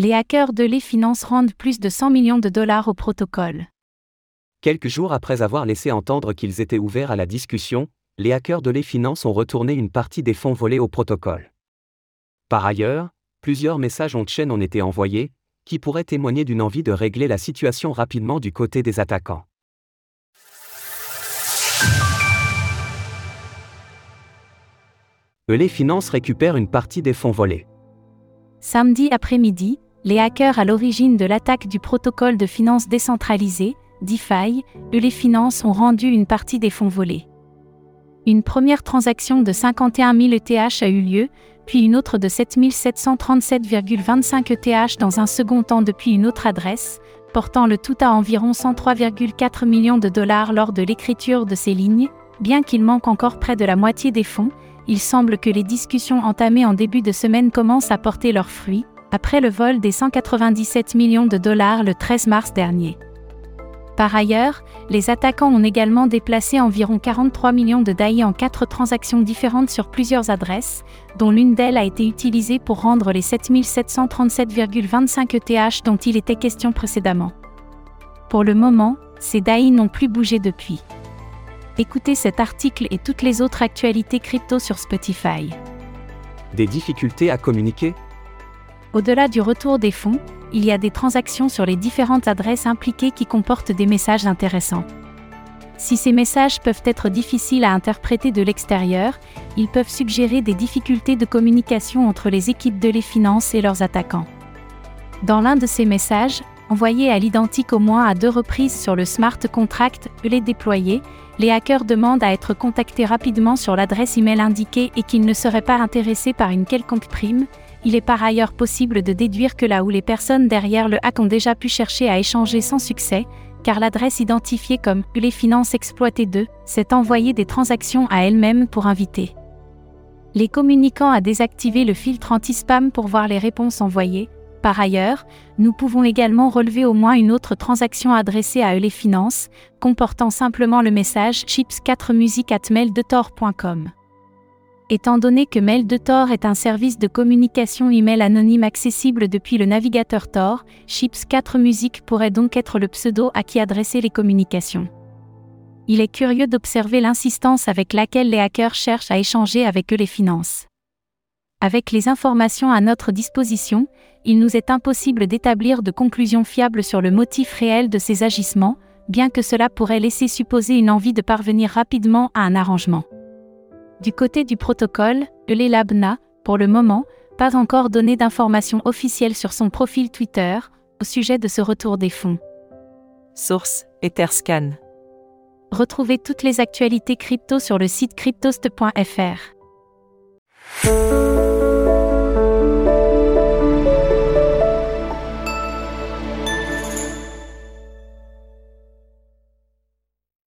Les hackers de les finances rendent plus de 100 millions de dollars au protocole. Quelques jours après avoir laissé entendre qu'ils étaient ouverts à la discussion, les hackers de les finances ont retourné une partie des fonds volés au protocole. Par ailleurs, plusieurs messages on chaîne ont été envoyés, qui pourraient témoigner d'une envie de régler la situation rapidement du côté des attaquants. Les finances récupèrent une partie des fonds volés. Samedi après-midi, les hackers à l'origine de l'attaque du protocole de finances décentralisé, DeFi, les finances ont rendu une partie des fonds volés. Une première transaction de 51 000 ETH a eu lieu, puis une autre de 7 737,25 ETH dans un second temps depuis une autre adresse, portant le tout à environ 103,4 millions de dollars lors de l'écriture de ces lignes, bien qu'il manque encore près de la moitié des fonds, il semble que les discussions entamées en début de semaine commencent à porter leurs fruits, après le vol des 197 millions de dollars le 13 mars dernier. Par ailleurs, les attaquants ont également déplacé environ 43 millions de DAI en quatre transactions différentes sur plusieurs adresses, dont l'une d'elles a été utilisée pour rendre les 7737,25 ETH dont il était question précédemment. Pour le moment, ces DAI n'ont plus bougé depuis. Écoutez cet article et toutes les autres actualités crypto sur Spotify. Des difficultés à communiquer? Au-delà du retour des fonds, il y a des transactions sur les différentes adresses impliquées qui comportent des messages intéressants. Si ces messages peuvent être difficiles à interpréter de l'extérieur, ils peuvent suggérer des difficultés de communication entre les équipes de les finances et leurs attaquants. Dans l'un de ces messages, envoyé à l'identique au moins à deux reprises sur le smart contract, les déployé, les hackers demandent à être contactés rapidement sur l'adresse email indiquée et qu'ils ne seraient pas intéressés par une quelconque prime. Il est par ailleurs possible de déduire que là où les personnes derrière le hack ont déjà pu chercher à échanger sans succès, car l'adresse identifiée comme les finances exploitées 2 s'est envoyée des transactions à elle-même pour inviter. Les communicants à désactiver le filtre anti-spam pour voir les réponses envoyées, par ailleurs, nous pouvons également relever au moins une autre transaction adressée à eux les finances, comportant simplement le message chips4music@mail2tor.com. Étant donné que Mail2Tor est un service de communication email anonyme accessible depuis le navigateur Tor, Chips4Music pourrait donc être le pseudo à qui adresser les communications. Il est curieux d'observer l'insistance avec laquelle les hackers cherchent à échanger avec eux les finances. Avec les informations à notre disposition, il nous est impossible d'établir de conclusions fiables sur le motif réel de ces agissements, bien que cela pourrait laisser supposer une envie de parvenir rapidement à un arrangement. Du côté du protocole, Elelab n'a, pour le moment, pas encore donné d'informations officielles sur son profil Twitter au sujet de ce retour des fonds. Source Etherscan. Retrouvez toutes les actualités crypto sur le site cryptost.fr.